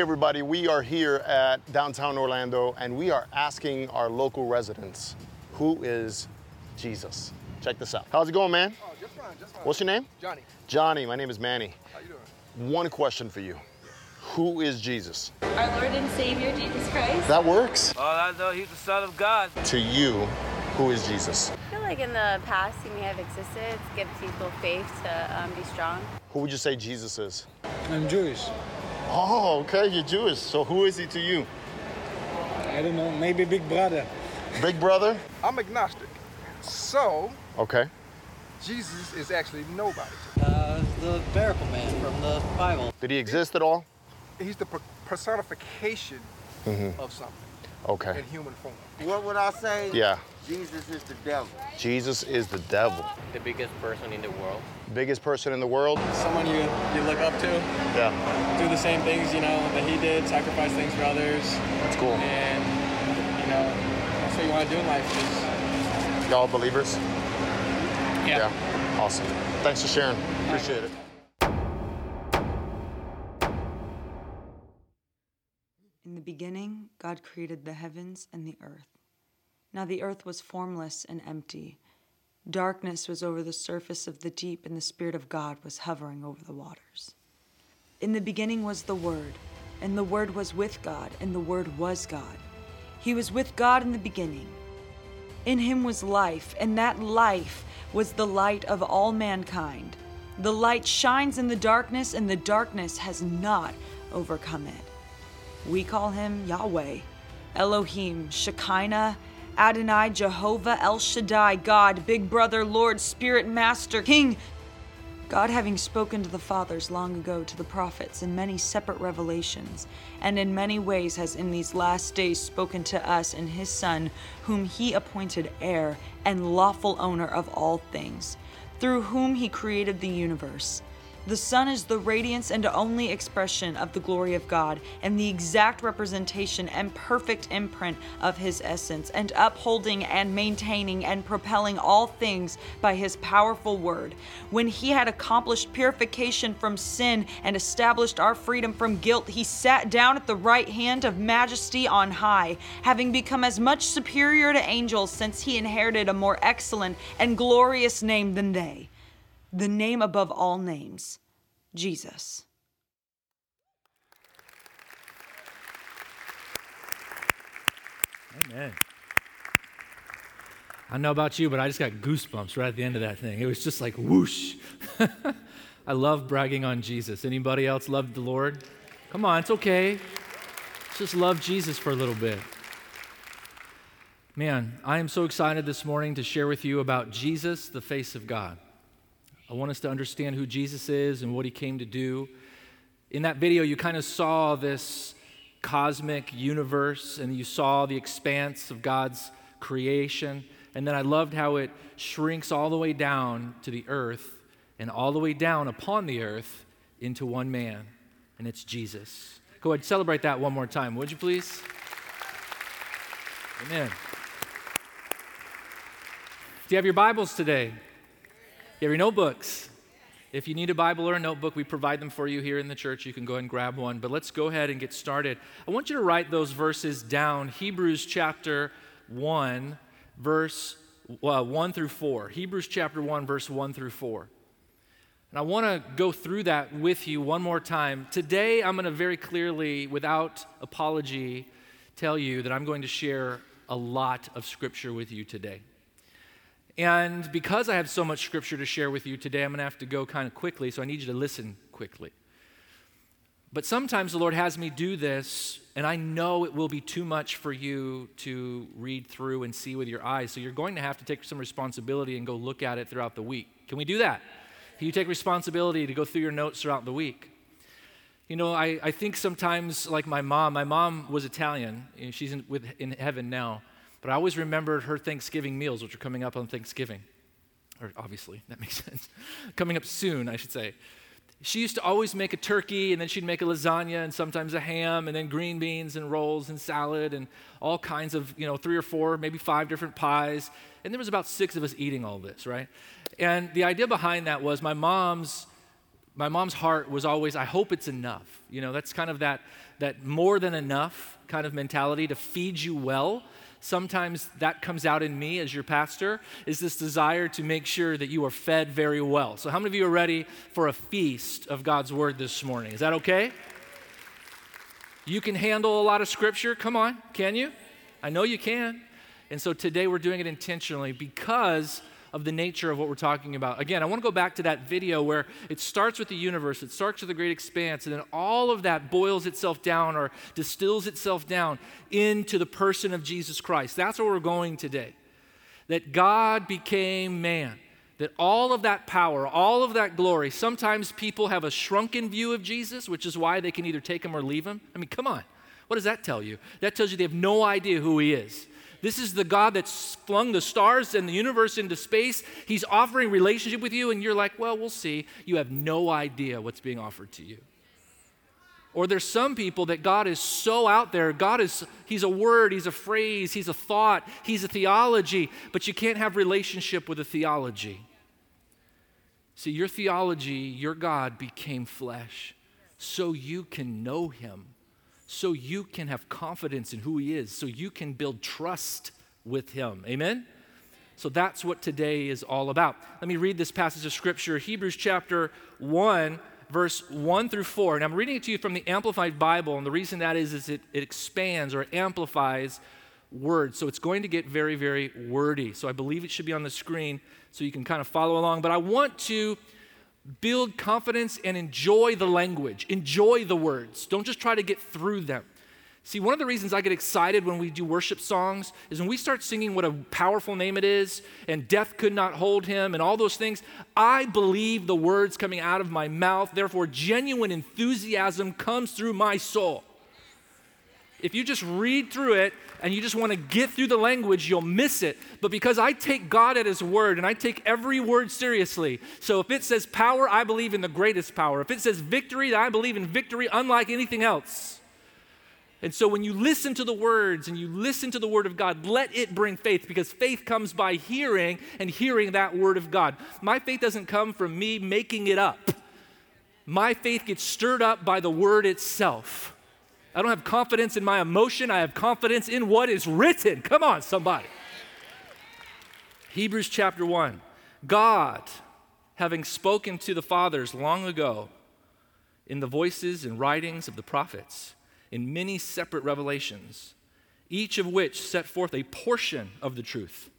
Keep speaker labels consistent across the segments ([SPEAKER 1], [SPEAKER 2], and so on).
[SPEAKER 1] Hey, everybody, we are here at downtown Orlando and we are asking our local residents who is Jesus? Check this out. How's it going, man?
[SPEAKER 2] Oh, just fine, just fine.
[SPEAKER 1] What's your name?
[SPEAKER 2] Johnny,
[SPEAKER 1] Johnny, my name is Manny.
[SPEAKER 2] how you doing?
[SPEAKER 1] One question for you Who is Jesus?
[SPEAKER 3] Our Lord and Savior, Jesus Christ.
[SPEAKER 1] That works.
[SPEAKER 4] All I know, he's the son of God.
[SPEAKER 1] To you, who is Jesus?
[SPEAKER 5] I feel like in the past he may have existed to give people faith to um, be strong.
[SPEAKER 1] Who would you say Jesus is?
[SPEAKER 6] I'm Jewish.
[SPEAKER 1] Oh, okay, you're Jewish. So who is he to you?
[SPEAKER 6] I don't know, maybe big brother.
[SPEAKER 1] Big brother?
[SPEAKER 2] I'm agnostic. So,
[SPEAKER 1] Okay.
[SPEAKER 2] Jesus is actually nobody.
[SPEAKER 7] Uh, the miracle man from the Bible.
[SPEAKER 1] Did he exist at all?
[SPEAKER 2] He's the per- personification of something
[SPEAKER 1] Okay.
[SPEAKER 2] in human form.
[SPEAKER 8] What would I say?
[SPEAKER 1] Yeah.
[SPEAKER 8] Jesus is the devil.
[SPEAKER 1] Jesus is the devil.
[SPEAKER 7] The biggest person in the world.
[SPEAKER 1] Biggest person in the world?
[SPEAKER 9] someone you you look up to,
[SPEAKER 1] Yeah.
[SPEAKER 9] do the same things you know that he did, sacrifice things for others,
[SPEAKER 1] That's cool.
[SPEAKER 9] and you know that's what you want to do in life. Is,
[SPEAKER 1] Y'all believers? Yeah. yeah. Awesome. Thanks for sharing. Appreciate it.
[SPEAKER 10] In the beginning, God created the heavens and the earth. Now the earth was formless and empty. Darkness was over the surface of the deep, and the Spirit of God was hovering over the waters. In the beginning was the Word, and the Word was with God, and the Word was God. He was with God in the beginning. In him was life, and that life was the light of all mankind. The light shines in the darkness, and the darkness has not overcome it. We call him Yahweh, Elohim, Shekinah, Adonai, Jehovah, El Shaddai, God, Big Brother, Lord, Spirit, Master, King. God, having spoken to the fathers long ago to the prophets in many separate revelations, and in many ways has in these last days spoken to us in his Son, whom he appointed heir and lawful owner of all things, through whom he created the universe. The Son is the radiance and only expression of the glory of God, and the exact representation and perfect imprint of His essence, and upholding and maintaining and propelling all things by His powerful word. When He had accomplished purification from sin and established our freedom from guilt, He sat down at the right hand of majesty on high, having become as much superior to angels since He inherited a more excellent and glorious name than they the name above all names, Jesus.
[SPEAKER 11] Amen. I don't know about you, but I just got goosebumps right at the end of that thing. It was just like whoosh. I love bragging on Jesus. Anybody else love the Lord? Come on, it's okay. Let's just love Jesus for a little bit. Man, I am so excited this morning to share with you about Jesus, the face of God. I want us to understand who Jesus is and what he came to do. In that video, you kind of saw this cosmic universe and you saw the expanse of God's creation. And then I loved how it shrinks all the way down to the earth and all the way down upon the earth into one man, and it's Jesus. Go ahead, celebrate that one more time, would you please? Amen. Do you have your Bibles today? Your notebooks. If you need a Bible or a notebook, we provide them for you here in the church. You can go ahead and grab one. But let's go ahead and get started. I want you to write those verses down Hebrews chapter 1, verse uh, 1 through 4. Hebrews chapter 1, verse 1 through 4. And I want to go through that with you one more time. Today, I'm going to very clearly, without apology, tell you that I'm going to share a lot of scripture with you today. And because I have so much scripture to share with you today, I'm going to have to go kind of quickly, so I need you to listen quickly. But sometimes the Lord has me do this, and I know it will be too much for you to read through and see with your eyes. So you're going to have to take some responsibility and go look at it throughout the week. Can we do that? Can you take responsibility to go through your notes throughout the week? You know, I, I think sometimes, like my mom, my mom was Italian. and She's in, with, in heaven now. But I always remembered her Thanksgiving meals, which are coming up on Thanksgiving. Or obviously, that makes sense. coming up soon, I should say. She used to always make a turkey, and then she'd make a lasagna, and sometimes a ham, and then green beans, and rolls, and salad, and all kinds of, you know, three or four, maybe five different pies. And there was about six of us eating all this, right? And the idea behind that was my mom's My mom's heart was always, I hope it's enough. You know, that's kind of that, that more than enough kind of mentality to feed you well. Sometimes that comes out in me as your pastor, is this desire to make sure that you are fed very well. So, how many of you are ready for a feast of God's word this morning? Is that okay? You can handle a lot of scripture. Come on, can you? I know you can. And so today we're doing it intentionally because of the nature of what we're talking about. Again, I want to go back to that video where it starts with the universe, it starts with the great expanse, and then all of that boils itself down or distills itself down into the person of Jesus Christ. That's where we're going today. That God became man. That all of that power, all of that glory, sometimes people have a shrunken view of Jesus, which is why they can either take him or leave him. I mean, come on. What does that tell you? That tells you they have no idea who he is. This is the God that's flung the stars and the universe into space. He's offering relationship with you, and you're like, well, we'll see. You have no idea what's being offered to you. Or there's some people that God is so out there. God is, He's a word, He's a phrase, He's a thought, He's a theology, but you can't have relationship with a theology. See, your theology, your God became flesh so you can know Him so you can have confidence in who He is, so you can build trust with Him. Amen? So that's what today is all about. Let me read this passage of Scripture, Hebrews chapter 1, verse 1 through 4. And I'm reading it to you from the Amplified Bible, and the reason that is, is it, it expands or amplifies words. So it's going to get very, very wordy. So I believe it should be on the screen so you can kind of follow along. But I want to build confidence and enjoy the language, enjoy the words. Don't just try to get through them. See, one of the reasons I get excited when we do worship songs is when we start singing what a powerful name it is, and death could not hold him, and all those things. I believe the words coming out of my mouth, therefore, genuine enthusiasm comes through my soul. If you just read through it and you just want to get through the language, you'll miss it. But because I take God at His word and I take every word seriously, so if it says power, I believe in the greatest power. If it says victory, I believe in victory unlike anything else. And so when you listen to the words and you listen to the word of God, let it bring faith because faith comes by hearing and hearing that word of God. My faith doesn't come from me making it up. My faith gets stirred up by the word itself. I don't have confidence in my emotion. I have confidence in what is written. Come on, somebody. Hebrews chapter 1. God, having spoken to the fathers long ago in the voices and writings of the prophets, in many separate revelations, each of which set forth a portion of the truth,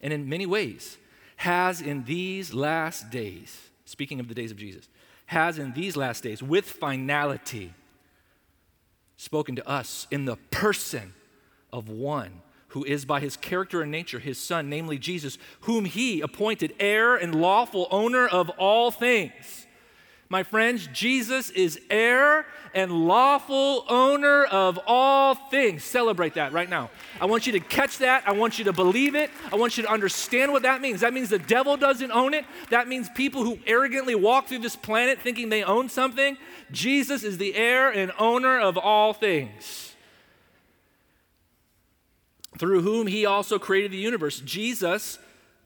[SPEAKER 11] and in many ways has in these last days, speaking of the days of Jesus, has in these last days, with finality, spoken to us in the person of one who is by his character and nature his son, namely Jesus, whom he appointed heir and lawful owner of all things. My friends, Jesus is heir and lawful owner of all things. Celebrate that right now. I want you to catch that. I want you to believe it. I want you to understand what that means. That means the devil doesn't own it. That means people who arrogantly walk through this planet thinking they own something. Jesus is the heir and owner of all things. Through whom he also created the universe. Jesus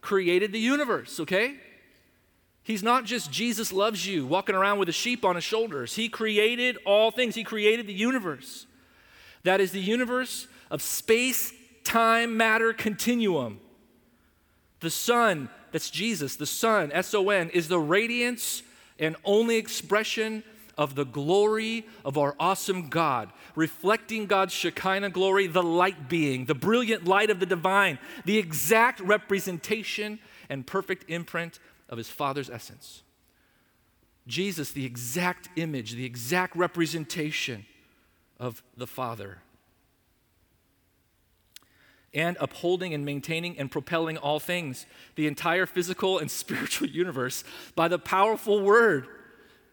[SPEAKER 11] created the universe, okay? He's not just Jesus loves you, walking around with a sheep on his shoulders. He created all things, He created the universe. That is the universe of space, time, matter continuum. The Son, that's Jesus, the Son, S O N, is the radiance and only expression of the glory of our awesome God, reflecting God's Shekinah glory, the light being, the brilliant light of the divine, the exact representation and perfect imprint of his Father's essence. Jesus, the exact image, the exact representation of the Father. And upholding and maintaining and propelling all things, the entire physical and spiritual universe, by the powerful word.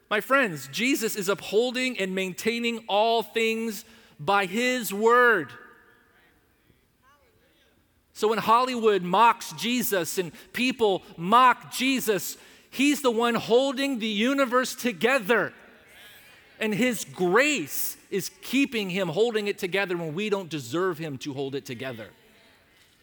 [SPEAKER 11] My friends, Jesus is upholding and maintaining all things by his word. So when Hollywood mocks Jesus and people mock Jesus, he's the one holding the universe together. And his grace is keeping him holding it together when we don't deserve him to hold it together.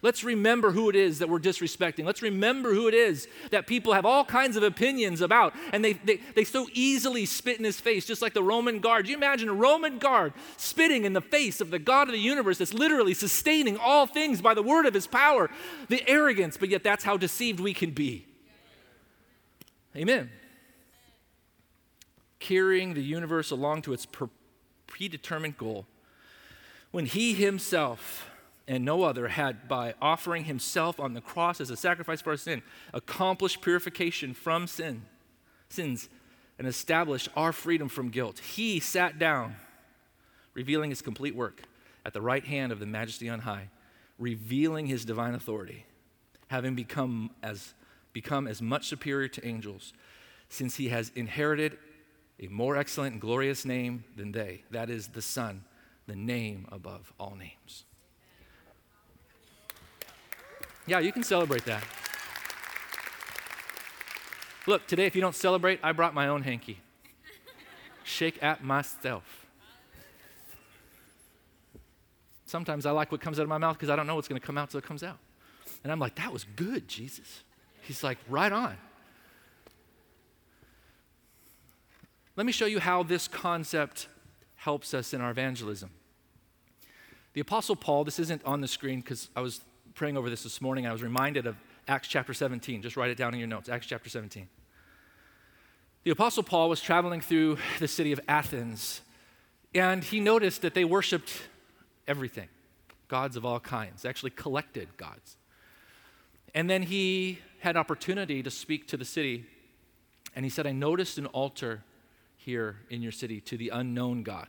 [SPEAKER 11] Let's remember who it is that we're disrespecting. Let's remember who it is that people have all kinds of opinions about. And they, they, they so easily spit in his face, just like the Roman guard. You imagine a Roman guard spitting in the face of the God of the universe that's literally sustaining all things by the word of his power. The arrogance, but yet that's how deceived we can be. Amen. Carrying the universe along to its predetermined goal. When he himself and no other had, by offering himself on the cross as a sacrifice for our sin, accomplished purification from sin, sins, and established our freedom from guilt. He sat down, revealing his complete work at the right hand of the Majesty on high, revealing his divine authority, having become as, become as much superior to angels, since he has inherited a more excellent and glorious name than they. That is the Son, the name above all names. Yeah, you can celebrate that. Look, today, if you don't celebrate, I brought my own hanky. Shake at myself. Sometimes I like what comes out of my mouth because I don't know what's going to come out till it comes out. And I'm like, that was good, Jesus. He's like, right on. Let me show you how this concept helps us in our evangelism. The Apostle Paul, this isn't on the screen because I was praying over this this morning, I was reminded of Acts chapter 17. Just write it down in your notes Acts chapter 17. The Apostle Paul was traveling through the city of Athens, and he noticed that they worshiped everything gods of all kinds, actually collected gods. And then he had an opportunity to speak to the city, and he said, I noticed an altar here in your city to the unknown God.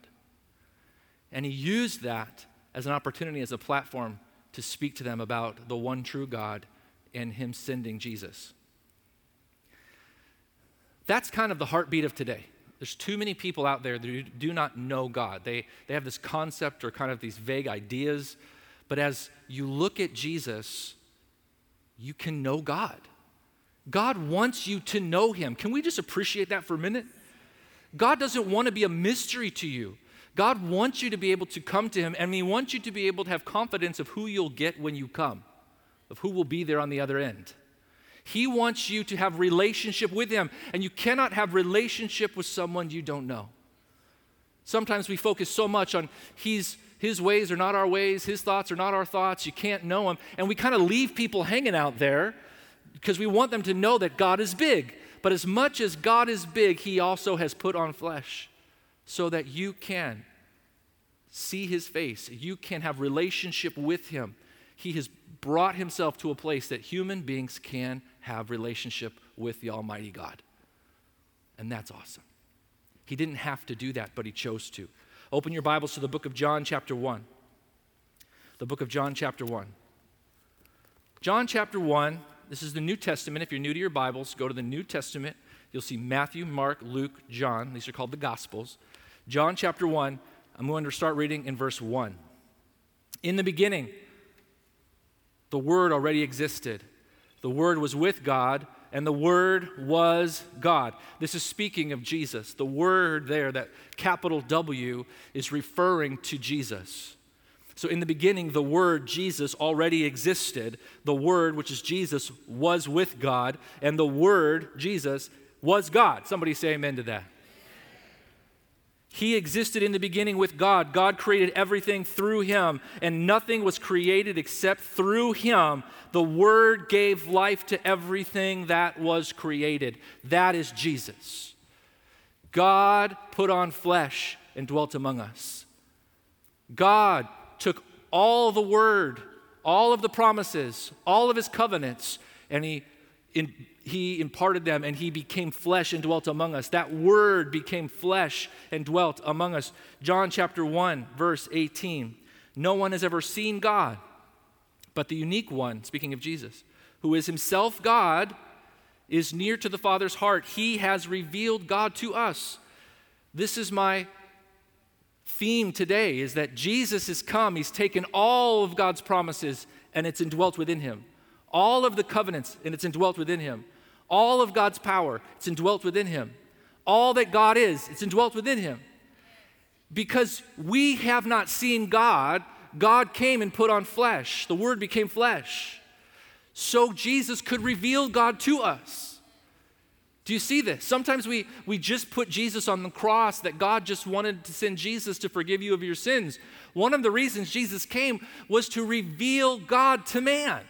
[SPEAKER 11] And he used that as an opportunity, as a platform to speak to them about the one true God and Him sending Jesus. That's kind of the heartbeat of today. There's too many people out there that do not know God. They, they have this concept or kind of these vague ideas, but as you look at Jesus, you can know God. God wants you to know Him. Can we just appreciate that for a minute? God doesn't want to be a mystery to you. God wants you to be able to come to Him, and He wants you to be able to have confidence of who you'll get when you come, of who will be there on the other end. He wants you to have relationship with Him, and you cannot have relationship with someone you don't know. Sometimes we focus so much on He's his ways are not our ways, his thoughts are not our thoughts. You can't know him. And we kind of leave people hanging out there because we want them to know that God is big. But as much as God is big, he also has put on flesh so that you can see his face, you can have relationship with him. He has brought himself to a place that human beings can have relationship with the almighty God. And that's awesome. He didn't have to do that, but he chose to. Open your Bibles to the book of John chapter 1. The book of John chapter 1. John chapter 1, this is the New Testament. If you're new to your Bibles, go to the New Testament. You'll see Matthew, Mark, Luke, John. These are called the Gospels. John chapter 1, I'm going to start reading in verse 1. In the beginning, the Word already existed. The Word was with God, and the Word was God. This is speaking of Jesus. The Word there, that capital W, is referring to Jesus. So, in the beginning, the Word, Jesus, already existed. The Word, which is Jesus, was with God, and the Word, Jesus, was God. Somebody say amen to that. He existed in the beginning with God. God created everything through him, and nothing was created except through him. The Word gave life to everything that was created. That is Jesus. God put on flesh and dwelt among us. God took all the Word, all of the promises, all of His covenants, and He in, he imparted them and he became flesh and dwelt among us. That word became flesh and dwelt among us. John chapter 1, verse 18. No one has ever seen God, but the unique one, speaking of Jesus, who is himself God, is near to the Father's heart. He has revealed God to us. This is my theme today is that Jesus has come. He's taken all of God's promises and it's indwelt within him all of the covenants, and it's indwelt within him. All of God's power, it's indwelt within him. All that God is, it's indwelt within him. Because we have not seen God, God came and put on flesh, the Word became flesh, so Jesus could reveal God to us. Do you see this? Sometimes we, we just put Jesus on the cross, that God just wanted to send Jesus to forgive you of your sins. One of the reasons Jesus came was to reveal God to man.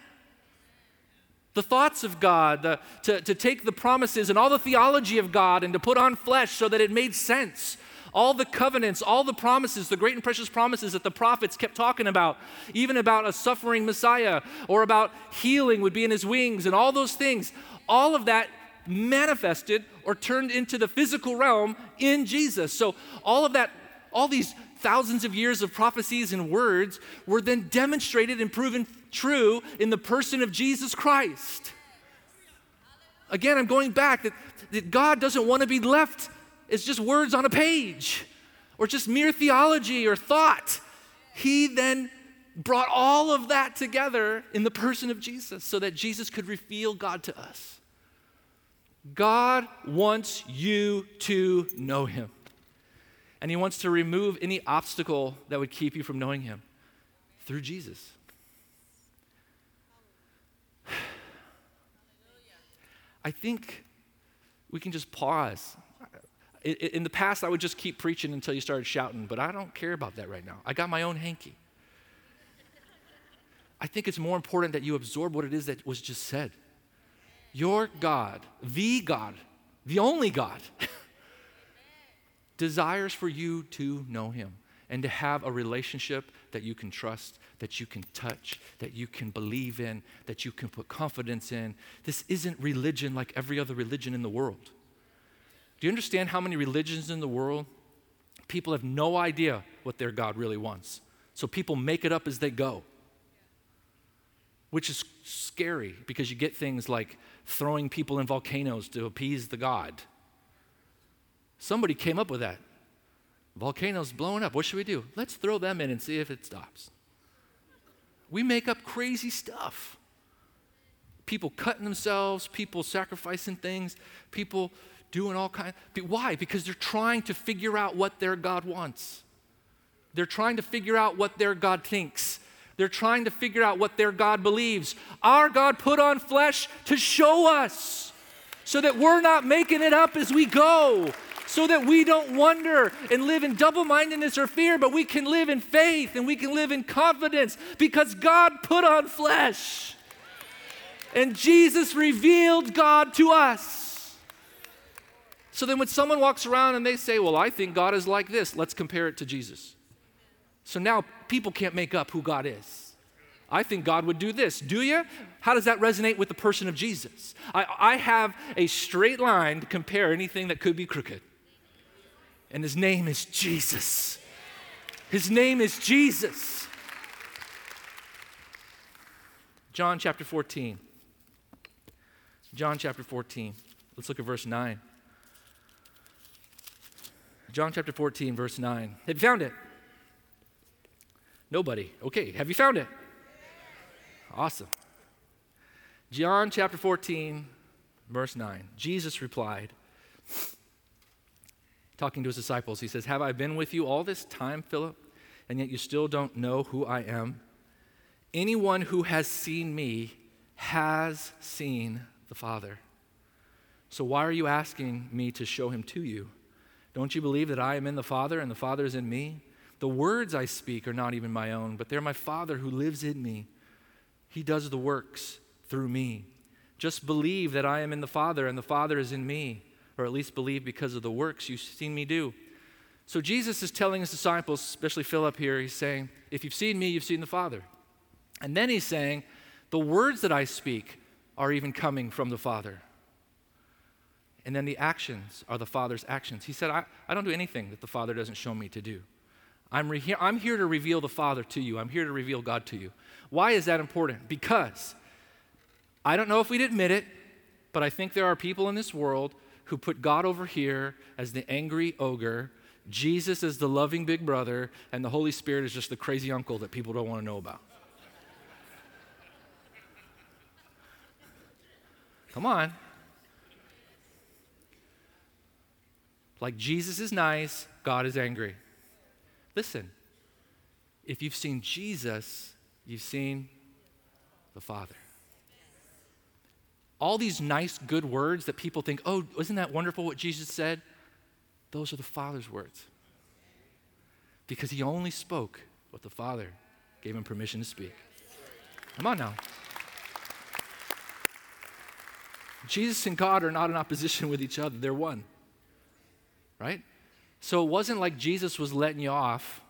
[SPEAKER 11] The thoughts of God, the, to, to take the promises and all the theology of God and to put on flesh so that it made sense all the covenants, all the promises, the great and precious promises that the prophets kept talking about, even about a suffering Messiah or about healing would be in his wings and all those things, all of that manifested or turned into the physical realm in Jesus. So all of that, all these thousands of years of prophecies and words were then demonstrated and proven true in the person of Jesus Christ. Again, I'm going back that, that God doesn't want to be left is just words on a page or just mere theology or thought. He then brought all of that together in the person of Jesus so that Jesus could reveal God to us. God wants you to know Him. And He wants to remove any obstacle that would keep you from knowing Him through Jesus. I think we can just pause in the past, I would just keep preaching until you started shouting, but I don't care about that right now. I got my own hanky. I think it's more important that you absorb what it is that was just said. Your God, the God, the only God, desires for you to know Him and to have a relationship that you can trust, that you can touch, that you can believe in, that you can put confidence in. This isn't religion like every other religion in the world. Do you understand how many religions in the world? People have no idea what their God really wants. So people make it up as they go, which is scary because you get things like throwing people in volcanoes to appease the God. Somebody came up with that. Volcanoes blowing up. What should we do? Let's throw them in and see if it stops. We make up crazy stuff. People cutting themselves, people sacrificing things, people doing all kinds. Why? Because they're trying to figure out what their God wants. They're trying to figure out what their God thinks. They're trying to figure out what their God believes. Our God put on flesh to show us so that we're not making it up as we go, so that we don't wonder and live in double mindedness or fear, but we can live in faith and we can live in confidence because God put on flesh. And Jesus revealed God to us. So then when someone walks around and they say, Well, I think God is like this, let's compare it to Jesus. So now people can't make up who God is. I think God would do this. Do you? How does that resonate with the person of Jesus? I, I have a straight line to compare anything that could be crooked. And his name is Jesus. His name is Jesus. John chapter 14. John chapter 14. Let's look at verse 9. John chapter 14, verse 9. Have you found it? Nobody. Okay, have you found it? Awesome. John chapter 14, verse 9. Jesus replied, talking to his disciples, he says, Have I been with you all this time, Philip, and yet you still don't know who I am? Anyone who has seen me has seen the Father. So why are you asking me to show him to you? Don't you believe that I am in the Father and the Father is in me? The words I speak are not even my own, but they're my Father who lives in me. He does the works through me. Just believe that I am in the Father and the Father is in me, or at least believe because of the works you've seen me do. So Jesus is telling his disciples, especially Philip here, he's saying, If you've seen me, you've seen the Father. And then he's saying, The words that I speak are even coming from the Father. And then the actions are the Father's actions. He said, I, I don't do anything that the Father doesn't show me to do. I'm, re- I'm here to reveal the Father to you. I'm here to reveal God to you. Why is that important? Because I don't know if we'd admit it, but I think there are people in this world who put God over here as the angry ogre, Jesus as the loving big brother, and the Holy Spirit is just the crazy uncle that people don't want to know about. Come on. Like Jesus is nice, God is angry. Listen, if you've seen Jesus, you've seen the Father. All these nice, good words that people think, oh, isn't that wonderful what Jesus said? Those are the Father's words. Because he only spoke what the Father gave him permission to speak. Come on now. Jesus and God are not in opposition with each other, they're one. Right? So it wasn't like Jesus was letting you off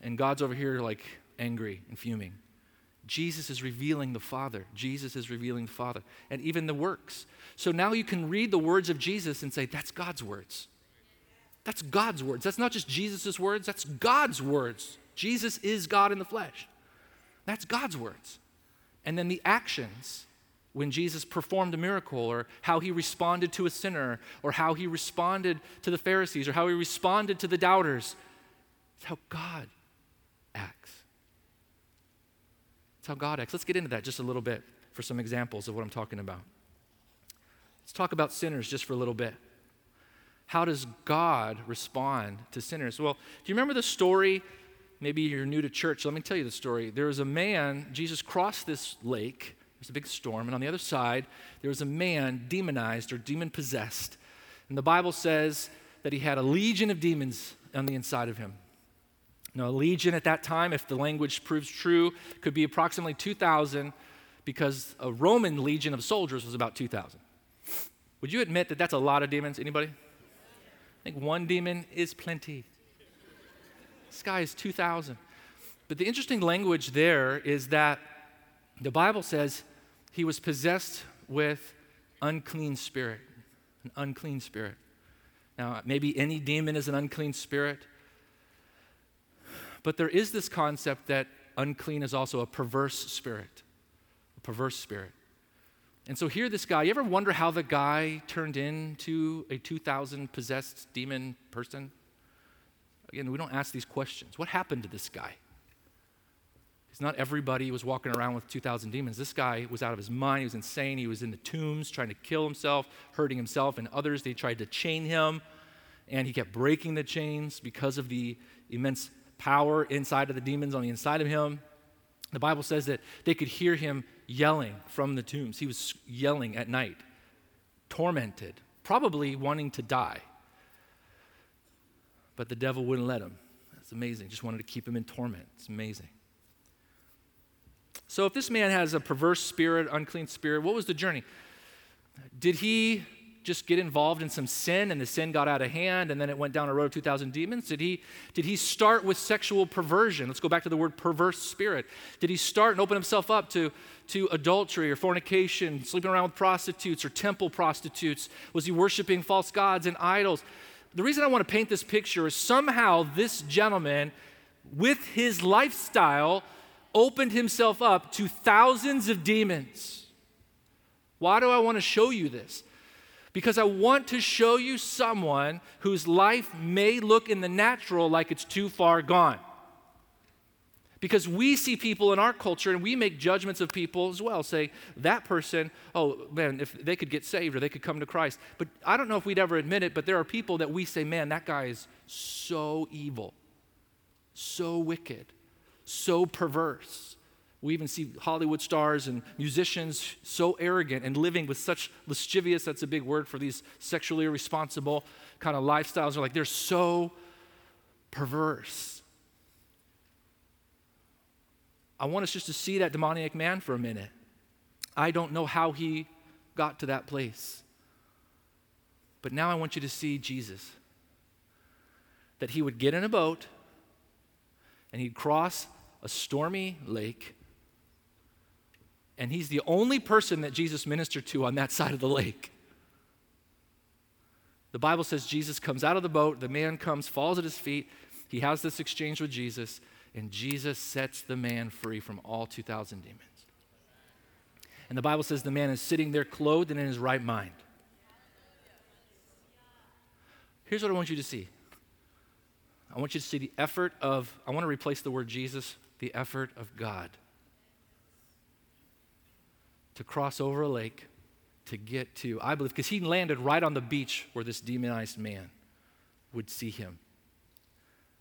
[SPEAKER 11] and God's over here like angry and fuming. Jesus is revealing the Father. Jesus is revealing the Father. And even the works. So now you can read the words of Jesus and say, that's God's words. That's God's words. That's not just Jesus' words, that's God's words. Jesus is God in the flesh. That's God's words. And then the actions, when Jesus performed a miracle, or how he responded to a sinner, or how he responded to the Pharisees, or how he responded to the doubters, it's how God acts. How God acts. Let's get into that just a little bit for some examples of what I'm talking about. Let's talk about sinners just for a little bit. How does God respond to sinners? Well, do you remember the story? Maybe you're new to church. Let me tell you the story. There was a man, Jesus crossed this lake. There's a big storm, and on the other side, there was a man demonized or demon possessed. And the Bible says that he had a legion of demons on the inside of him. Now, a legion at that time, if the language proves true, could be approximately 2,000 because a Roman legion of soldiers was about 2,000. Would you admit that that's a lot of demons? Anybody? I think one demon is plenty. This guy is 2,000. But the interesting language there is that the Bible says he was possessed with unclean spirit, an unclean spirit. Now, maybe any demon is an unclean spirit. But there is this concept that unclean is also a perverse spirit, a perverse spirit. And so here, this guy, you ever wonder how the guy turned into a 2,000 possessed demon person? Again, we don't ask these questions. What happened to this guy? Because not everybody was walking around with 2,000 demons. This guy was out of his mind. He was insane. He was in the tombs trying to kill himself, hurting himself and others. They tried to chain him, and he kept breaking the chains because of the immense power inside of the demons on the inside of him. The Bible says that they could hear him yelling from the tombs. He was yelling at night, tormented, probably wanting to die. But the devil wouldn't let him. That's amazing. Just wanted to keep him in torment. It's amazing. So, if this man has a perverse spirit, unclean spirit, what was the journey? Did he just get involved in some sin and the sin got out of hand and then it went down a road of 2,000 demons? Did he, did he start with sexual perversion? Let's go back to the word perverse spirit. Did he start and open himself up to, to adultery or fornication, sleeping around with prostitutes or temple prostitutes? Was he worshiping false gods and idols? The reason I want to paint this picture is somehow this gentleman, with his lifestyle, opened himself up to thousands of demons. Why do I want to show you this? Because I want to show you someone whose life may look in the natural like it's too far gone. Because we see people in our culture and we make judgments of people as well. Say, that person, oh man, if they could get saved or they could come to Christ. But I don't know if we'd ever admit it, but there are people that we say, man, that guy is so evil, so wicked, so perverse. We even see Hollywood stars and musicians so arrogant and living with such lascivious, that's a big word for these sexually irresponsible kind of lifestyles. Are like they're so perverse. I want us just to see that demoniac man for a minute. I don't know how he got to that place. But now I want you to see Jesus. That he would get in a boat and he'd cross a stormy lake and he's the only person that Jesus ministered to on that side of the lake. The Bible says Jesus comes out of the boat, the man comes, falls at his feet, he has this exchange with Jesus, and Jesus sets the man free from all 2,000 demons. And the Bible says the man is sitting there clothed and in his right mind. Here's what I want you to see I want you to see the effort of, I want to replace the word Jesus, the effort of God to cross over a lake to get to, I believe, because he landed right on the beach where this demonized man would see him.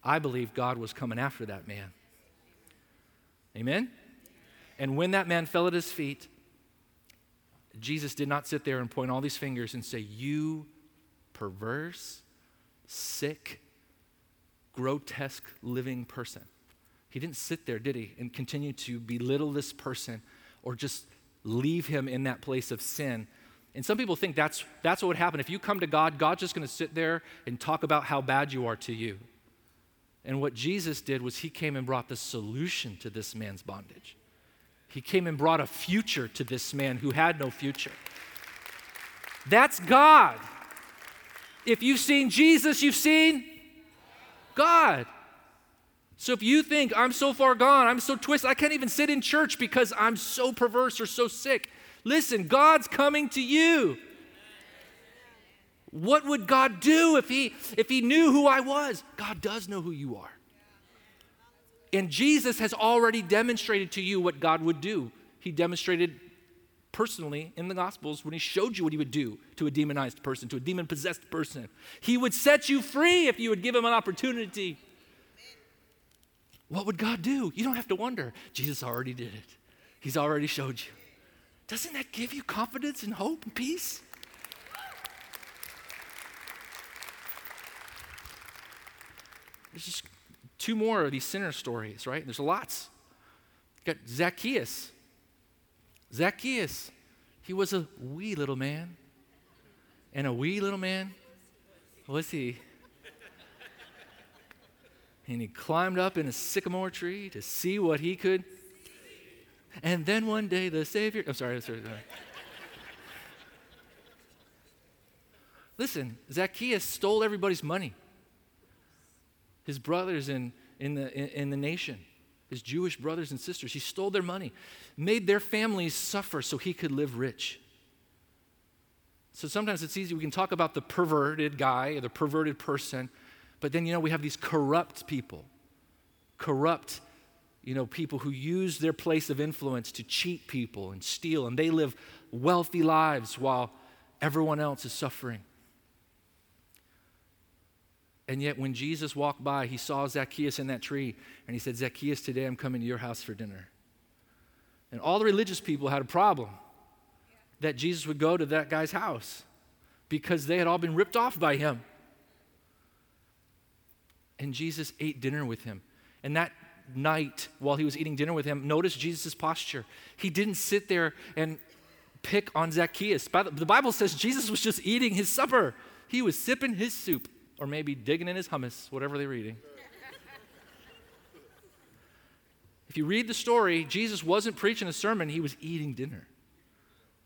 [SPEAKER 11] I believe God was coming after that man. Amen? And when that man fell at his feet, Jesus did not sit there and point all these fingers and say, You perverse, sick, grotesque living person. He didn't sit there, did he, and continue to belittle this person or just leave him in that place of sin. And some people think that's, that's what would happen. If you come to God, God's just going to sit there and talk about how bad you are to you. And what Jesus did was he came and brought the solution to this man's bondage. He came and brought a future to this man who had no future. That's God. If you've seen Jesus, you've seen God. So if you think I'm so far gone, I'm so twisted, I can't even sit in church because I'm so perverse or so sick, listen, God's coming to you. What would God do if he if he knew who I was? God does know who you are. And Jesus has already demonstrated to you what God would do. He demonstrated personally in the Gospels when he showed you what he would do to a demonized person, to a demon possessed person. He would set you free if you would give him an opportunity. What would God do? You don't have to wonder. Jesus already did it, He's already showed you. Doesn't that give you confidence and hope and peace? There's just two more of these sinner stories, right? There's lots. got Zacchaeus. Zacchaeus, he was a wee little man. And a wee little man was he? And he climbed up in a sycamore tree to see what he could. And then one day the Savior, I'm sorry, sorry, sorry. Listen, Zacchaeus stole everybody's money his brothers in, in, the, in, in the nation, his Jewish brothers and sisters. He stole their money, made their families suffer so he could live rich. So sometimes it's easy, we can talk about the perverted guy or the perverted person, but then, you know, we have these corrupt people, corrupt, you know, people who use their place of influence to cheat people and steal, and they live wealthy lives while everyone else is suffering. And yet, when Jesus walked by, he saw Zacchaeus in that tree, and he said, Zacchaeus, today I'm coming to your house for dinner. And all the religious people had a problem that Jesus would go to that guy's house because they had all been ripped off by him. And Jesus ate dinner with him. And that night, while he was eating dinner with him, notice Jesus' posture. He didn't sit there and pick on Zacchaeus. The Bible says Jesus was just eating his supper, he was sipping his soup or maybe digging in his hummus, whatever they were eating. if you read the story, Jesus wasn't preaching a sermon, he was eating dinner.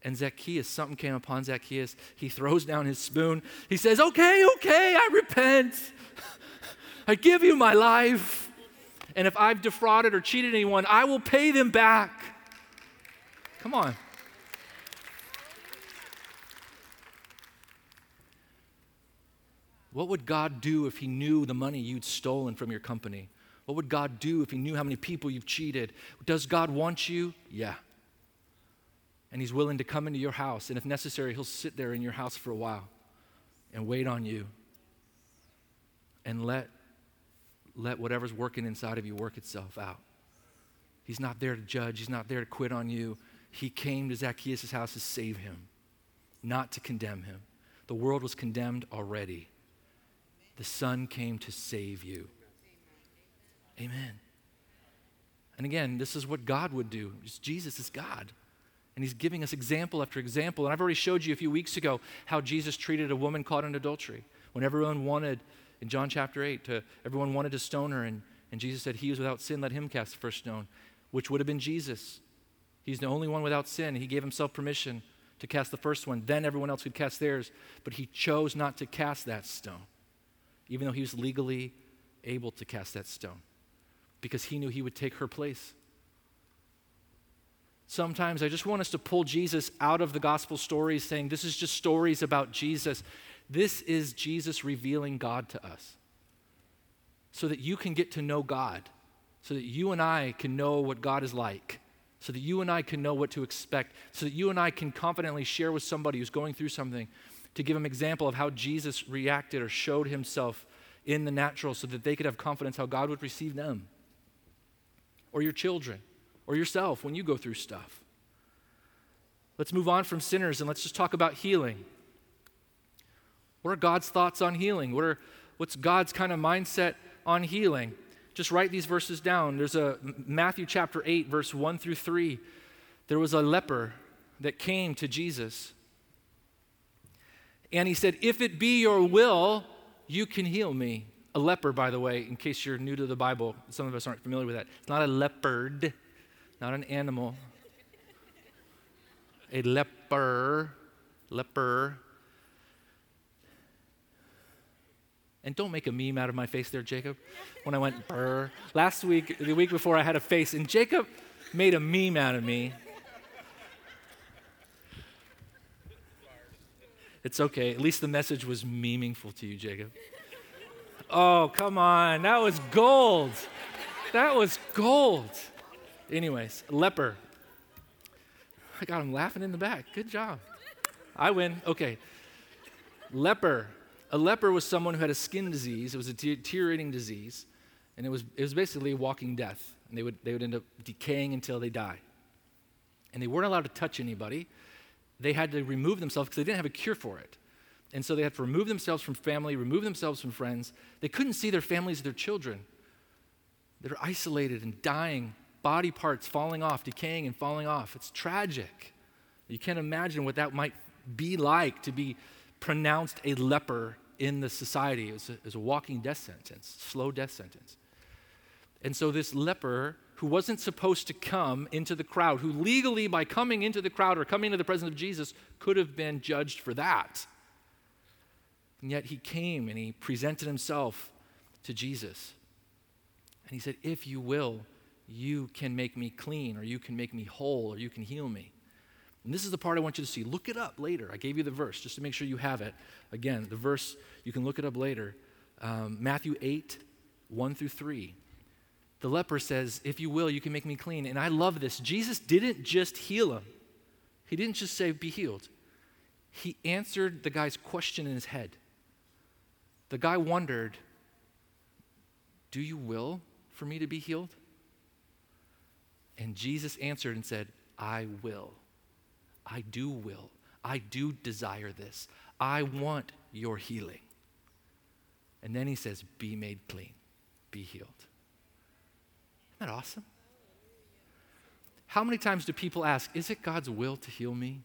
[SPEAKER 11] And Zacchaeus, something came upon Zacchaeus. He throws down his spoon. He says, Okay, okay, I repent. I give you my life. And if I've defrauded or cheated anyone, I will pay them back. Come on. What would God do if He knew the money you'd stolen from your company? What would God do if He knew how many people you've cheated? Does God want you? Yeah. And He's willing to come into your house, and if necessary, He'll sit there in your house for a while and wait on you and let, let whatever's working inside of you work itself out. He's not there to judge, He's not there to quit on you. He came to Zacchaeus' house to save him, not to condemn him. The world was condemned already. The Son came to save you. Amen. And again, this is what God would do. Jesus is God. And he's giving us example after example. And I've already showed you a few weeks ago how Jesus treated a woman caught in adultery. When everyone wanted, in John chapter 8, to, everyone wanted to stone her, and, and Jesus said, He is without sin, let him cast the first stone, which would have been Jesus. He's the only one without sin. He gave himself permission to cast the first one. Then everyone else could cast theirs. But he chose not to cast that stone even though he was legally able to cast that stone, because he knew he would take her place. Sometimes I just want us to pull Jesus out of the gospel stories, saying, This is just stories about Jesus. This is Jesus revealing God to us so that you can get to know God, so that you and I can know what God is like, so that you and I can know what to expect, so that you and I can confidently share with somebody who's going through something to give them example of how Jesus reacted or showed himself in the natural so that they could have confidence how God would receive them or your children or yourself when you go through stuff. Let's move on from sinners and let's just talk about healing. What are God's thoughts on healing? What are, what's God's kind of mindset on healing? Just write these verses down. There's a Matthew chapter 8, verse 1 through 3. There was a leper that came to Jesus. And he said, If it be your will, you can heal me. A leper, by the way, in case you're new to the Bible, some of us aren't familiar with that. It's not a leopard, not an animal. A leper, leper. And don't make a meme out of my face there, Jacob, when I went burr. Last week, the week before, I had a face, and Jacob made a meme out of me. It's okay. At least the message was meaningful to you, Jacob. Oh, come on. That was gold. That was gold. Anyways, leper. I got him laughing in the back. Good job. I win. Okay. Leper. A leper was someone who had a skin disease. It was a deteriorating disease, and it was, it was basically walking death. And they would, they would end up decaying until they die. And they weren't allowed to touch anybody. They had to remove themselves because they didn't have a cure for it. And so they had to remove themselves from family, remove themselves from friends. They couldn't see their families, their children. They're isolated and dying, body parts falling off, decaying and falling off. It's tragic. You can't imagine what that might be like to be pronounced a leper in the society. It was a, it was a walking death sentence, slow death sentence. And so this leper who wasn't supposed to come into the crowd, who legally, by coming into the crowd or coming into the presence of Jesus, could have been judged for that. And yet he came and he presented himself to Jesus. And he said, If you will, you can make me clean, or you can make me whole, or you can heal me. And this is the part I want you to see. Look it up later. I gave you the verse just to make sure you have it. Again, the verse, you can look it up later. Um, Matthew 8, 1 through 3. The leper says, If you will, you can make me clean. And I love this. Jesus didn't just heal him, he didn't just say, Be healed. He answered the guy's question in his head. The guy wondered, Do you will for me to be healed? And Jesus answered and said, I will. I do will. I do desire this. I want your healing. And then he says, Be made clean, be healed. Isn't that awesome? How many times do people ask, Is it God's will to heal me?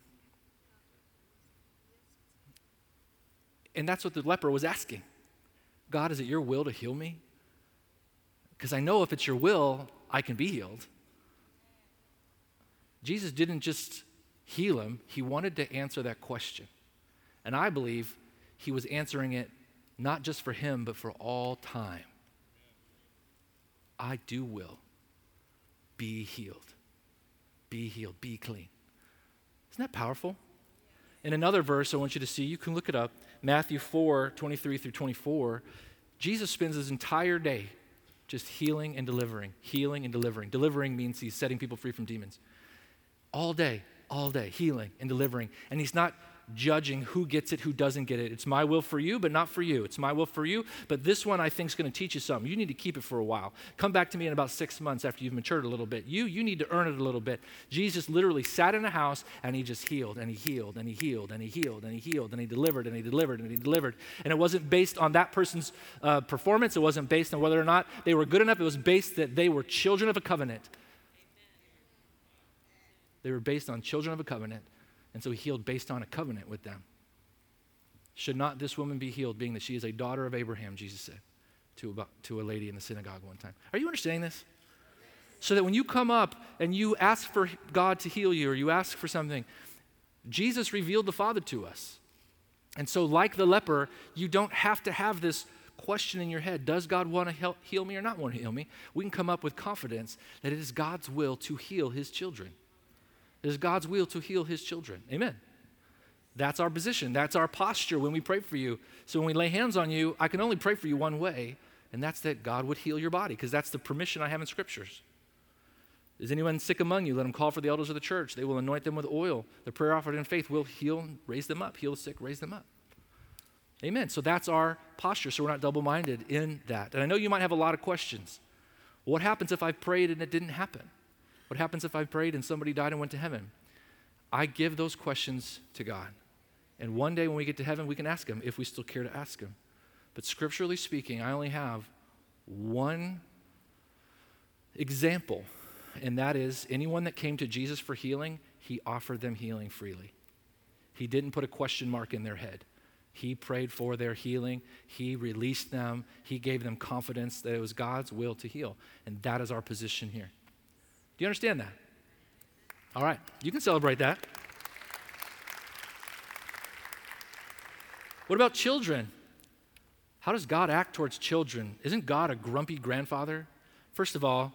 [SPEAKER 11] And that's what the leper was asking. God, is it your will to heal me? Because I know if it's your will, I can be healed. Jesus didn't just heal him, he wanted to answer that question. And I believe he was answering it not just for him, but for all time. I do will. Be healed. Be healed. Be clean. Isn't that powerful? In another verse, I want you to see, you can look it up, Matthew 4 23 through 24. Jesus spends his entire day just healing and delivering, healing and delivering. Delivering means he's setting people free from demons. All day, all day, healing and delivering. And he's not judging who gets it, who doesn't get it. It's my will for you, but not for you. It's my will for you, but this one I think is going to teach you something. You need to keep it for a while. Come back to me in about six months after you've matured a little bit. You, you need to earn it a little bit. Jesus literally sat in a house and he just healed and he healed and he healed and he healed and he healed and he delivered and he delivered and he delivered. And it wasn't based on that person's uh, performance. It wasn't based on whether or not they were good enough. It was based that they were children of a covenant. They were based on children of a covenant. And so he healed based on a covenant with them. Should not this woman be healed, being that she is a daughter of Abraham, Jesus said to, about, to a lady in the synagogue one time. Are you understanding this? So that when you come up and you ask for God to heal you or you ask for something, Jesus revealed the Father to us. And so, like the leper, you don't have to have this question in your head Does God want to heal me or not want to heal me? We can come up with confidence that it is God's will to heal his children. It is God's will to heal his children. Amen. That's our position. That's our posture when we pray for you. So when we lay hands on you, I can only pray for you one way, and that's that God would heal your body, because that's the permission I have in scriptures. Is anyone sick among you? Let them call for the elders of the church. They will anoint them with oil. The prayer offered in faith will heal, raise them up, heal the sick, raise them up. Amen. So that's our posture. So we're not double minded in that. And I know you might have a lot of questions. What happens if I prayed and it didn't happen? What happens if I prayed and somebody died and went to heaven? I give those questions to God. And one day when we get to heaven, we can ask Him if we still care to ask Him. But scripturally speaking, I only have one example, and that is anyone that came to Jesus for healing, He offered them healing freely. He didn't put a question mark in their head. He prayed for their healing. He released them. He gave them confidence that it was God's will to heal. And that is our position here. Do you understand that? All right, you can celebrate that. What about children? How does God act towards children? Isn't God a grumpy grandfather? First of all,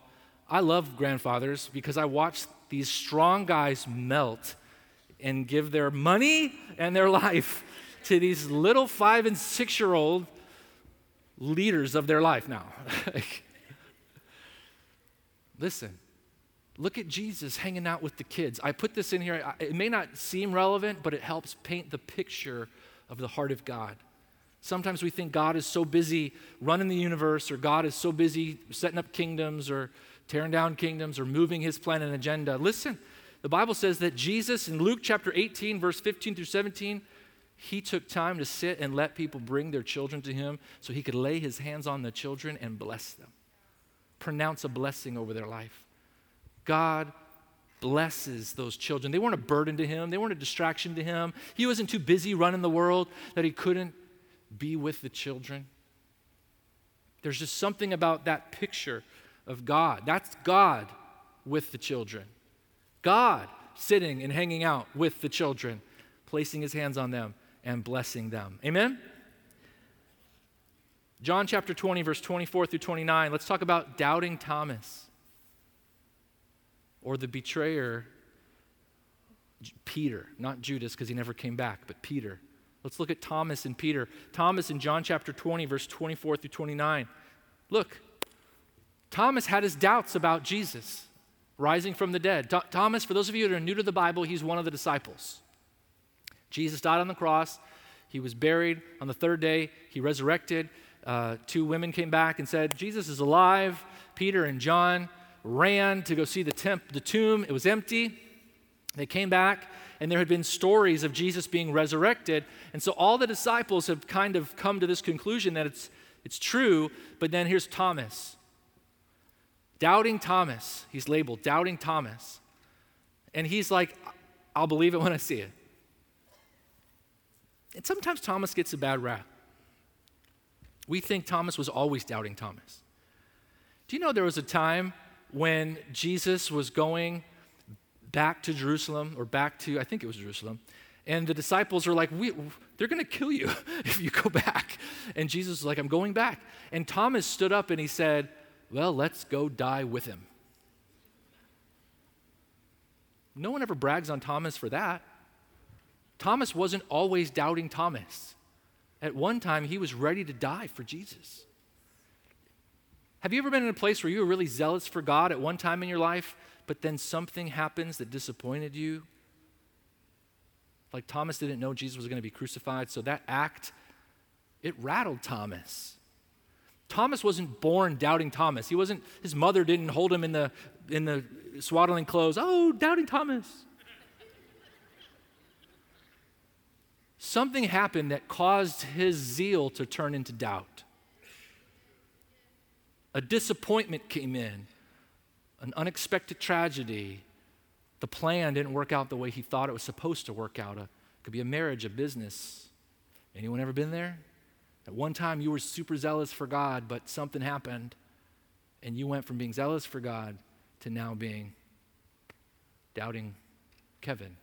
[SPEAKER 11] I love grandfathers because I watch these strong guys melt and give their money and their life to these little five and six year old leaders of their life now. Listen, look at Jesus hanging out with the kids. I put this in here. It may not seem relevant, but it helps paint the picture of the heart of God. Sometimes we think God is so busy running the universe, or God is so busy setting up kingdoms, or tearing down kingdoms, or moving his plan and agenda. Listen, the Bible says that Jesus, in Luke chapter 18, verse 15 through 17, he took time to sit and let people bring their children to him so he could lay his hands on the children and bless them, pronounce a blessing over their life. God blesses those children. They weren't a burden to him, they weren't a distraction to him. He wasn't too busy running the world that he couldn't be with the children. There's just something about that picture of God. That's God with the children. God sitting and hanging out with the children, placing his hands on them and blessing them. Amen? John chapter 20, verse 24 through 29. Let's talk about doubting Thomas or the betrayer, Peter, not Judas because he never came back, but Peter. Let's look at Thomas and Peter. Thomas in John chapter 20, verse 24 through 29. Look, Thomas had his doubts about Jesus rising from the dead. Th- Thomas, for those of you that are new to the Bible, he's one of the disciples. Jesus died on the cross. He was buried. On the third day, he resurrected. Uh, two women came back and said, Jesus is alive. Peter and John ran to go see the, temp- the tomb. It was empty. They came back, and there had been stories of Jesus being resurrected. And so all the disciples have kind of come to this conclusion that it's, it's true. But then here's Thomas. Doubting Thomas. He's labeled Doubting Thomas. And he's like, I'll believe it when I see it. And sometimes Thomas gets a bad rap. We think Thomas was always doubting Thomas. Do you know there was a time when Jesus was going back to Jerusalem or back to, I think it was Jerusalem, and the disciples are like, we, they're going to kill you if you go back. And Jesus was like, I'm going back. And Thomas stood up and he said, Well, let's go die with him. No one ever brags on Thomas for that. Thomas wasn't always doubting Thomas. At one time, he was ready to die for Jesus. Have you ever been in a place where you were really zealous for God at one time in your life, but then something happens that disappointed you? Like Thomas didn't know Jesus was going to be crucified, so that act, it rattled Thomas. Thomas wasn't born doubting Thomas. He wasn't, his mother didn't hold him in the, in the swaddling clothes. Oh, doubting Thomas. something happened that caused his zeal to turn into doubt. A disappointment came in, an unexpected tragedy. The plan didn't work out the way he thought it was supposed to work out. it could be a marriage, a business. Anyone ever been there? At one time you were super zealous for God, but something happened, and you went from being zealous for God to now being doubting Kevin.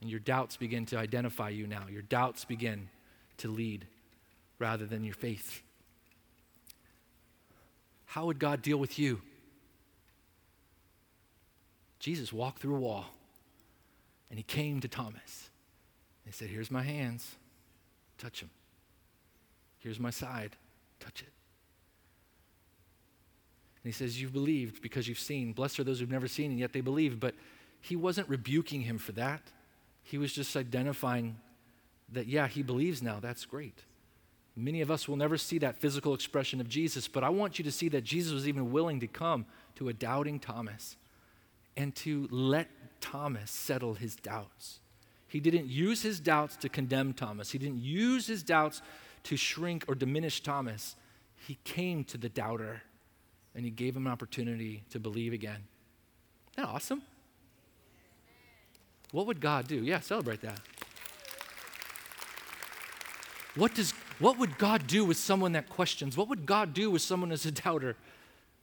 [SPEAKER 11] And your doubts begin to identify you now. Your doubts begin to lead rather than your faith. How would God deal with you? Jesus walked through a wall and he came to Thomas. He said, Here's my hands, touch them. Here's my side, touch it. And he says, You've believed because you've seen. Blessed are those who've never seen and yet they believe. But he wasn't rebuking him for that. He was just identifying that, yeah, he believes now. That's great. Many of us will never see that physical expression of Jesus, but I want you to see that Jesus was even willing to come to a doubting Thomas and to let Thomas settle his doubts. He didn't use his doubts to condemn Thomas, he didn't use his doubts to shrink or diminish Thomas. He came to the doubter and he gave him an opportunity to believe again. Isn't that awesome? What would God do? Yeah, celebrate that. What, does, what would God do with someone that questions? What would God do with someone as a doubter?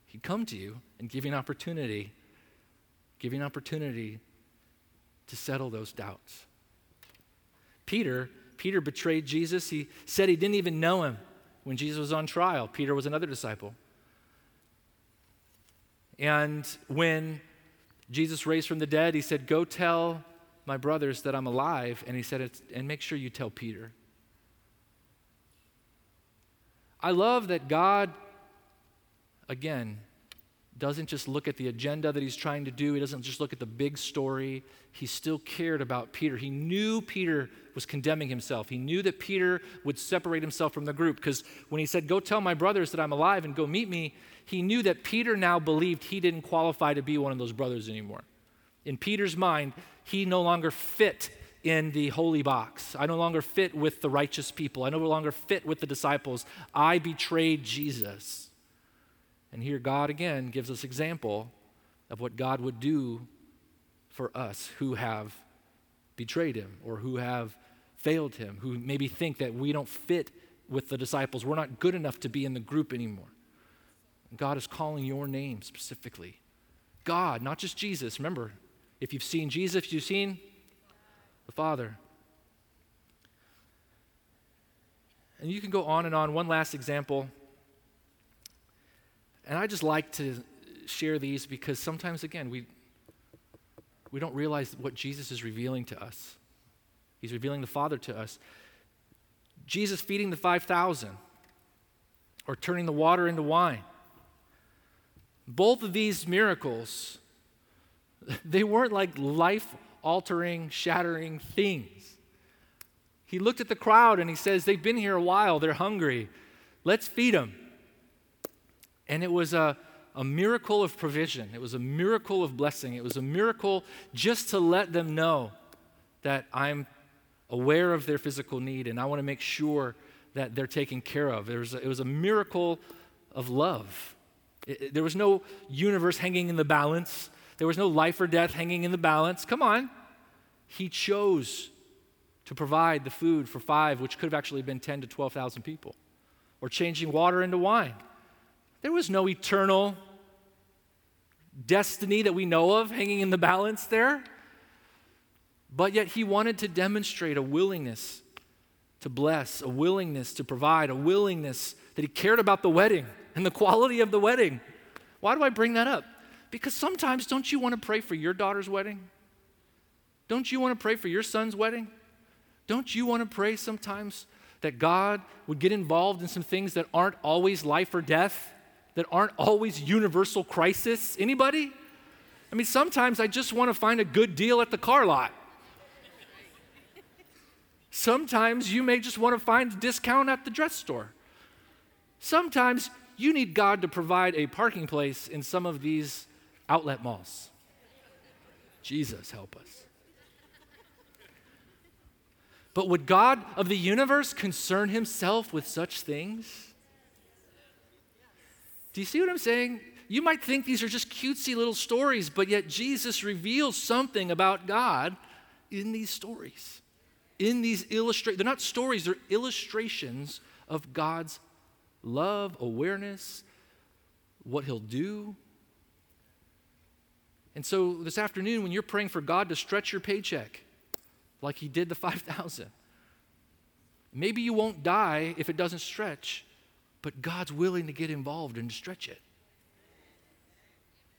[SPEAKER 11] He'd come to you and give you an opportunity, give you an opportunity to settle those doubts. Peter, Peter betrayed Jesus. He said he didn't even know him when Jesus was on trial. Peter was another disciple. And when Jesus raised from the dead, he said, Go tell my brothers that I'm alive. And he said, And make sure you tell Peter. I love that God, again, doesn't just look at the agenda that he's trying to do. He doesn't just look at the big story. He still cared about Peter. He knew Peter was condemning himself. He knew that Peter would separate himself from the group because when he said, Go tell my brothers that I'm alive and go meet me, he knew that Peter now believed he didn't qualify to be one of those brothers anymore. In Peter's mind, he no longer fit in the holy box. I no longer fit with the righteous people. I no longer fit with the disciples. I betrayed Jesus. And here God again gives us example of what God would do for us who have betrayed him or who have failed him, who maybe think that we don't fit with the disciples. We're not good enough to be in the group anymore. God is calling your name specifically. God, not just Jesus. Remember, if you've seen Jesus, you've seen the Father. And you can go on and on. One last example. And I just like to share these because sometimes, again, we, we don't realize what Jesus is revealing to us. He's revealing the Father to us. Jesus feeding the 5,000 or turning the water into wine. Both of these miracles, they weren't like life altering, shattering things. He looked at the crowd and he says, They've been here a while, they're hungry. Let's feed them. And it was a, a miracle of provision, it was a miracle of blessing, it was a miracle just to let them know that I'm aware of their physical need and I want to make sure that they're taken care of. It was a, it was a miracle of love. It, there was no universe hanging in the balance. There was no life or death hanging in the balance. Come on. He chose to provide the food for five, which could have actually been 10 to 12,000 people, or changing water into wine. There was no eternal destiny that we know of hanging in the balance there. But yet, he wanted to demonstrate a willingness to bless, a willingness to provide, a willingness that he cared about the wedding and the quality of the wedding. Why do I bring that up? Because sometimes don't you want to pray for your daughter's wedding? Don't you want to pray for your son's wedding? Don't you want to pray sometimes that God would get involved in some things that aren't always life or death, that aren't always universal crisis? Anybody? I mean, sometimes I just want to find a good deal at the car lot. Sometimes you may just want to find a discount at the dress store. Sometimes you need God to provide a parking place in some of these outlet malls. Jesus, help us. But would God of the universe concern himself with such things? Do you see what I'm saying? You might think these are just cutesy little stories, but yet Jesus reveals something about God in these stories. In these illustrations, they're not stories, they're illustrations of God's love, awareness, what He'll do, and so this afternoon, when you're praying for God to stretch your paycheck, like He did the 5,000, maybe you won't die if it doesn't stretch, but God's willing to get involved and stretch it.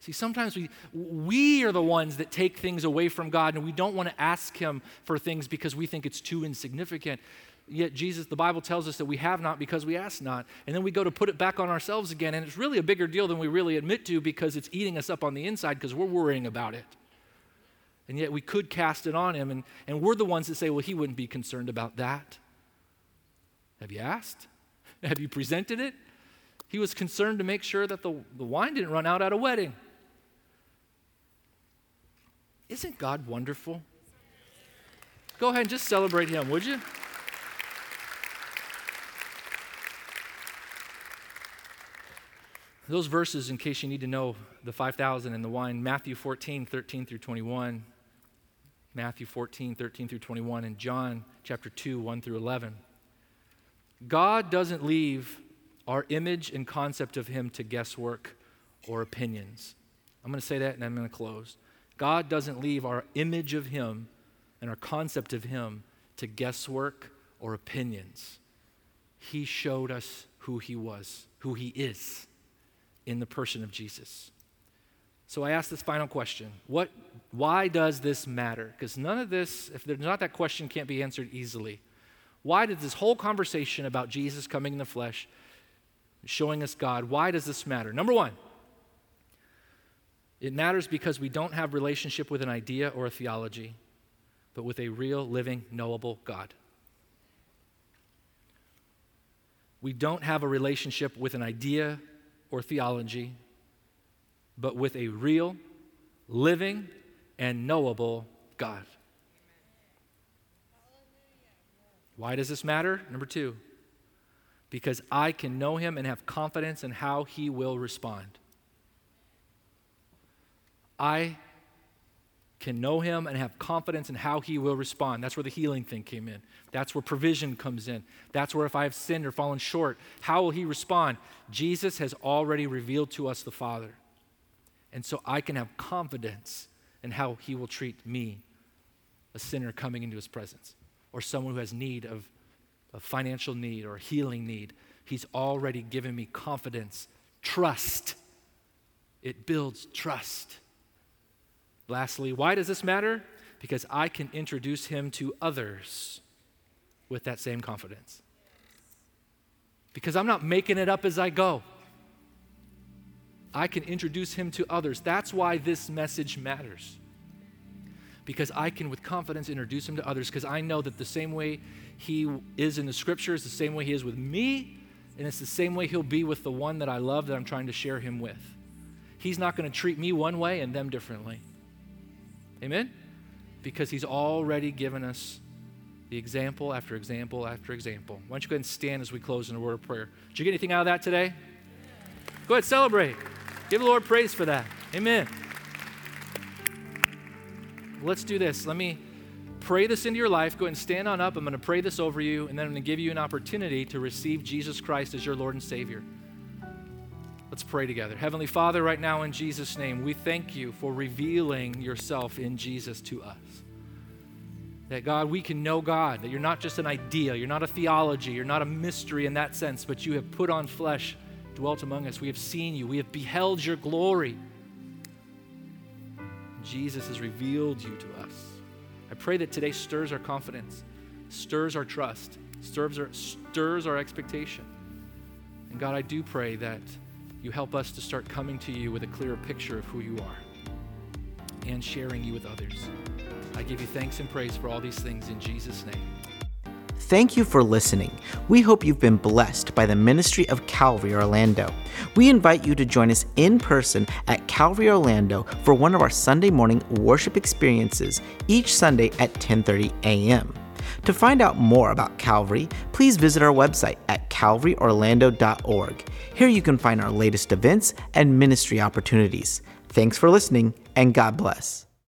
[SPEAKER 11] See, sometimes we, we are the ones that take things away from God and we don't want to ask Him for things because we think it's too insignificant. Yet Jesus, the Bible tells us that we have not because we ask not. And then we go to put it back on ourselves again, and it's really a bigger deal than we really admit to because it's eating us up on the inside because we're worrying about it. And yet we could cast it on him, and, and we're the ones that say, well, he wouldn't be concerned about that. Have you asked? Have you presented it? He was concerned to make sure that the, the wine didn't run out at a wedding. Isn't God wonderful? Go ahead and just celebrate Him, would you? Those verses, in case you need to know the 5,000 and the wine, Matthew 14, 13 through 21. Matthew 14, 13 through 21, and John chapter 2, 1 through 11. God doesn't leave our image and concept of Him to guesswork or opinions. I'm going to say that and I'm going to close. God doesn't leave our image of Him and our concept of Him to guesswork or opinions. He showed us who He was, who He is in the person of Jesus. So I ask this final question. What why does this matter? Because none of this, if there's not that question, can't be answered easily. Why did this whole conversation about Jesus coming in the flesh, showing us God, why does this matter? Number one, it matters because we don't have relationship with an idea or a theology, but with a real, living, knowable God. We don't have a relationship with an idea or theology, but with a real, living, and knowable God. Why does this matter? Number two, because I can know him and have confidence in how he will respond. I can know him and have confidence in how he will respond. That's where the healing thing came in. That's where provision comes in. That's where if I have sinned or fallen short, how will he respond? Jesus has already revealed to us the Father. And so I can have confidence in how he will treat me, a sinner coming into his presence, or someone who has need of a financial need or a healing need. He's already given me confidence, trust. It builds trust. Lastly, why does this matter? Because I can introduce him to others with that same confidence. Because I'm not making it up as I go. I can introduce him to others. That's why this message matters. Because I can, with confidence, introduce him to others, because I know that the same way he is in the scriptures, the same way he is with me, and it's the same way he'll be with the one that I love that I'm trying to share him with. He's not going to treat me one way and them differently. Amen? Because he's already given us the example after example after example. Why don't you go ahead and stand as we close in a word of prayer? Did you get anything out of that today? Go ahead, celebrate. Give the Lord praise for that. Amen. Let's do this. Let me pray this into your life. Go ahead and stand on up. I'm going to pray this over you, and then I'm going to give you an opportunity to receive Jesus Christ as your Lord and Savior. Let's pray together. Heavenly Father, right now in Jesus' name, we thank you for revealing yourself in Jesus to us. That God, we can know God, that you're not just an idea, you're not a theology, you're not a mystery in that sense, but you have put on flesh, dwelt among us. We have seen you, we have beheld your glory. Jesus has revealed you to us. I pray that today stirs our confidence, stirs our trust, stirs our, stirs our expectation. And God, I do pray that you help us to start coming to you with a clearer picture of who you are and sharing you with others. I give you thanks and praise for all these things in Jesus' name.
[SPEAKER 12] Thank you for listening. We hope you've been blessed by the ministry of Calvary Orlando. We invite you to join us in person at Calvary Orlando for one of our Sunday morning worship experiences each Sunday at 10:30 a.m. To find out more about Calvary, please visit our website at calvaryorlando.org. Here you can find our latest events and ministry opportunities. Thanks for listening and God bless.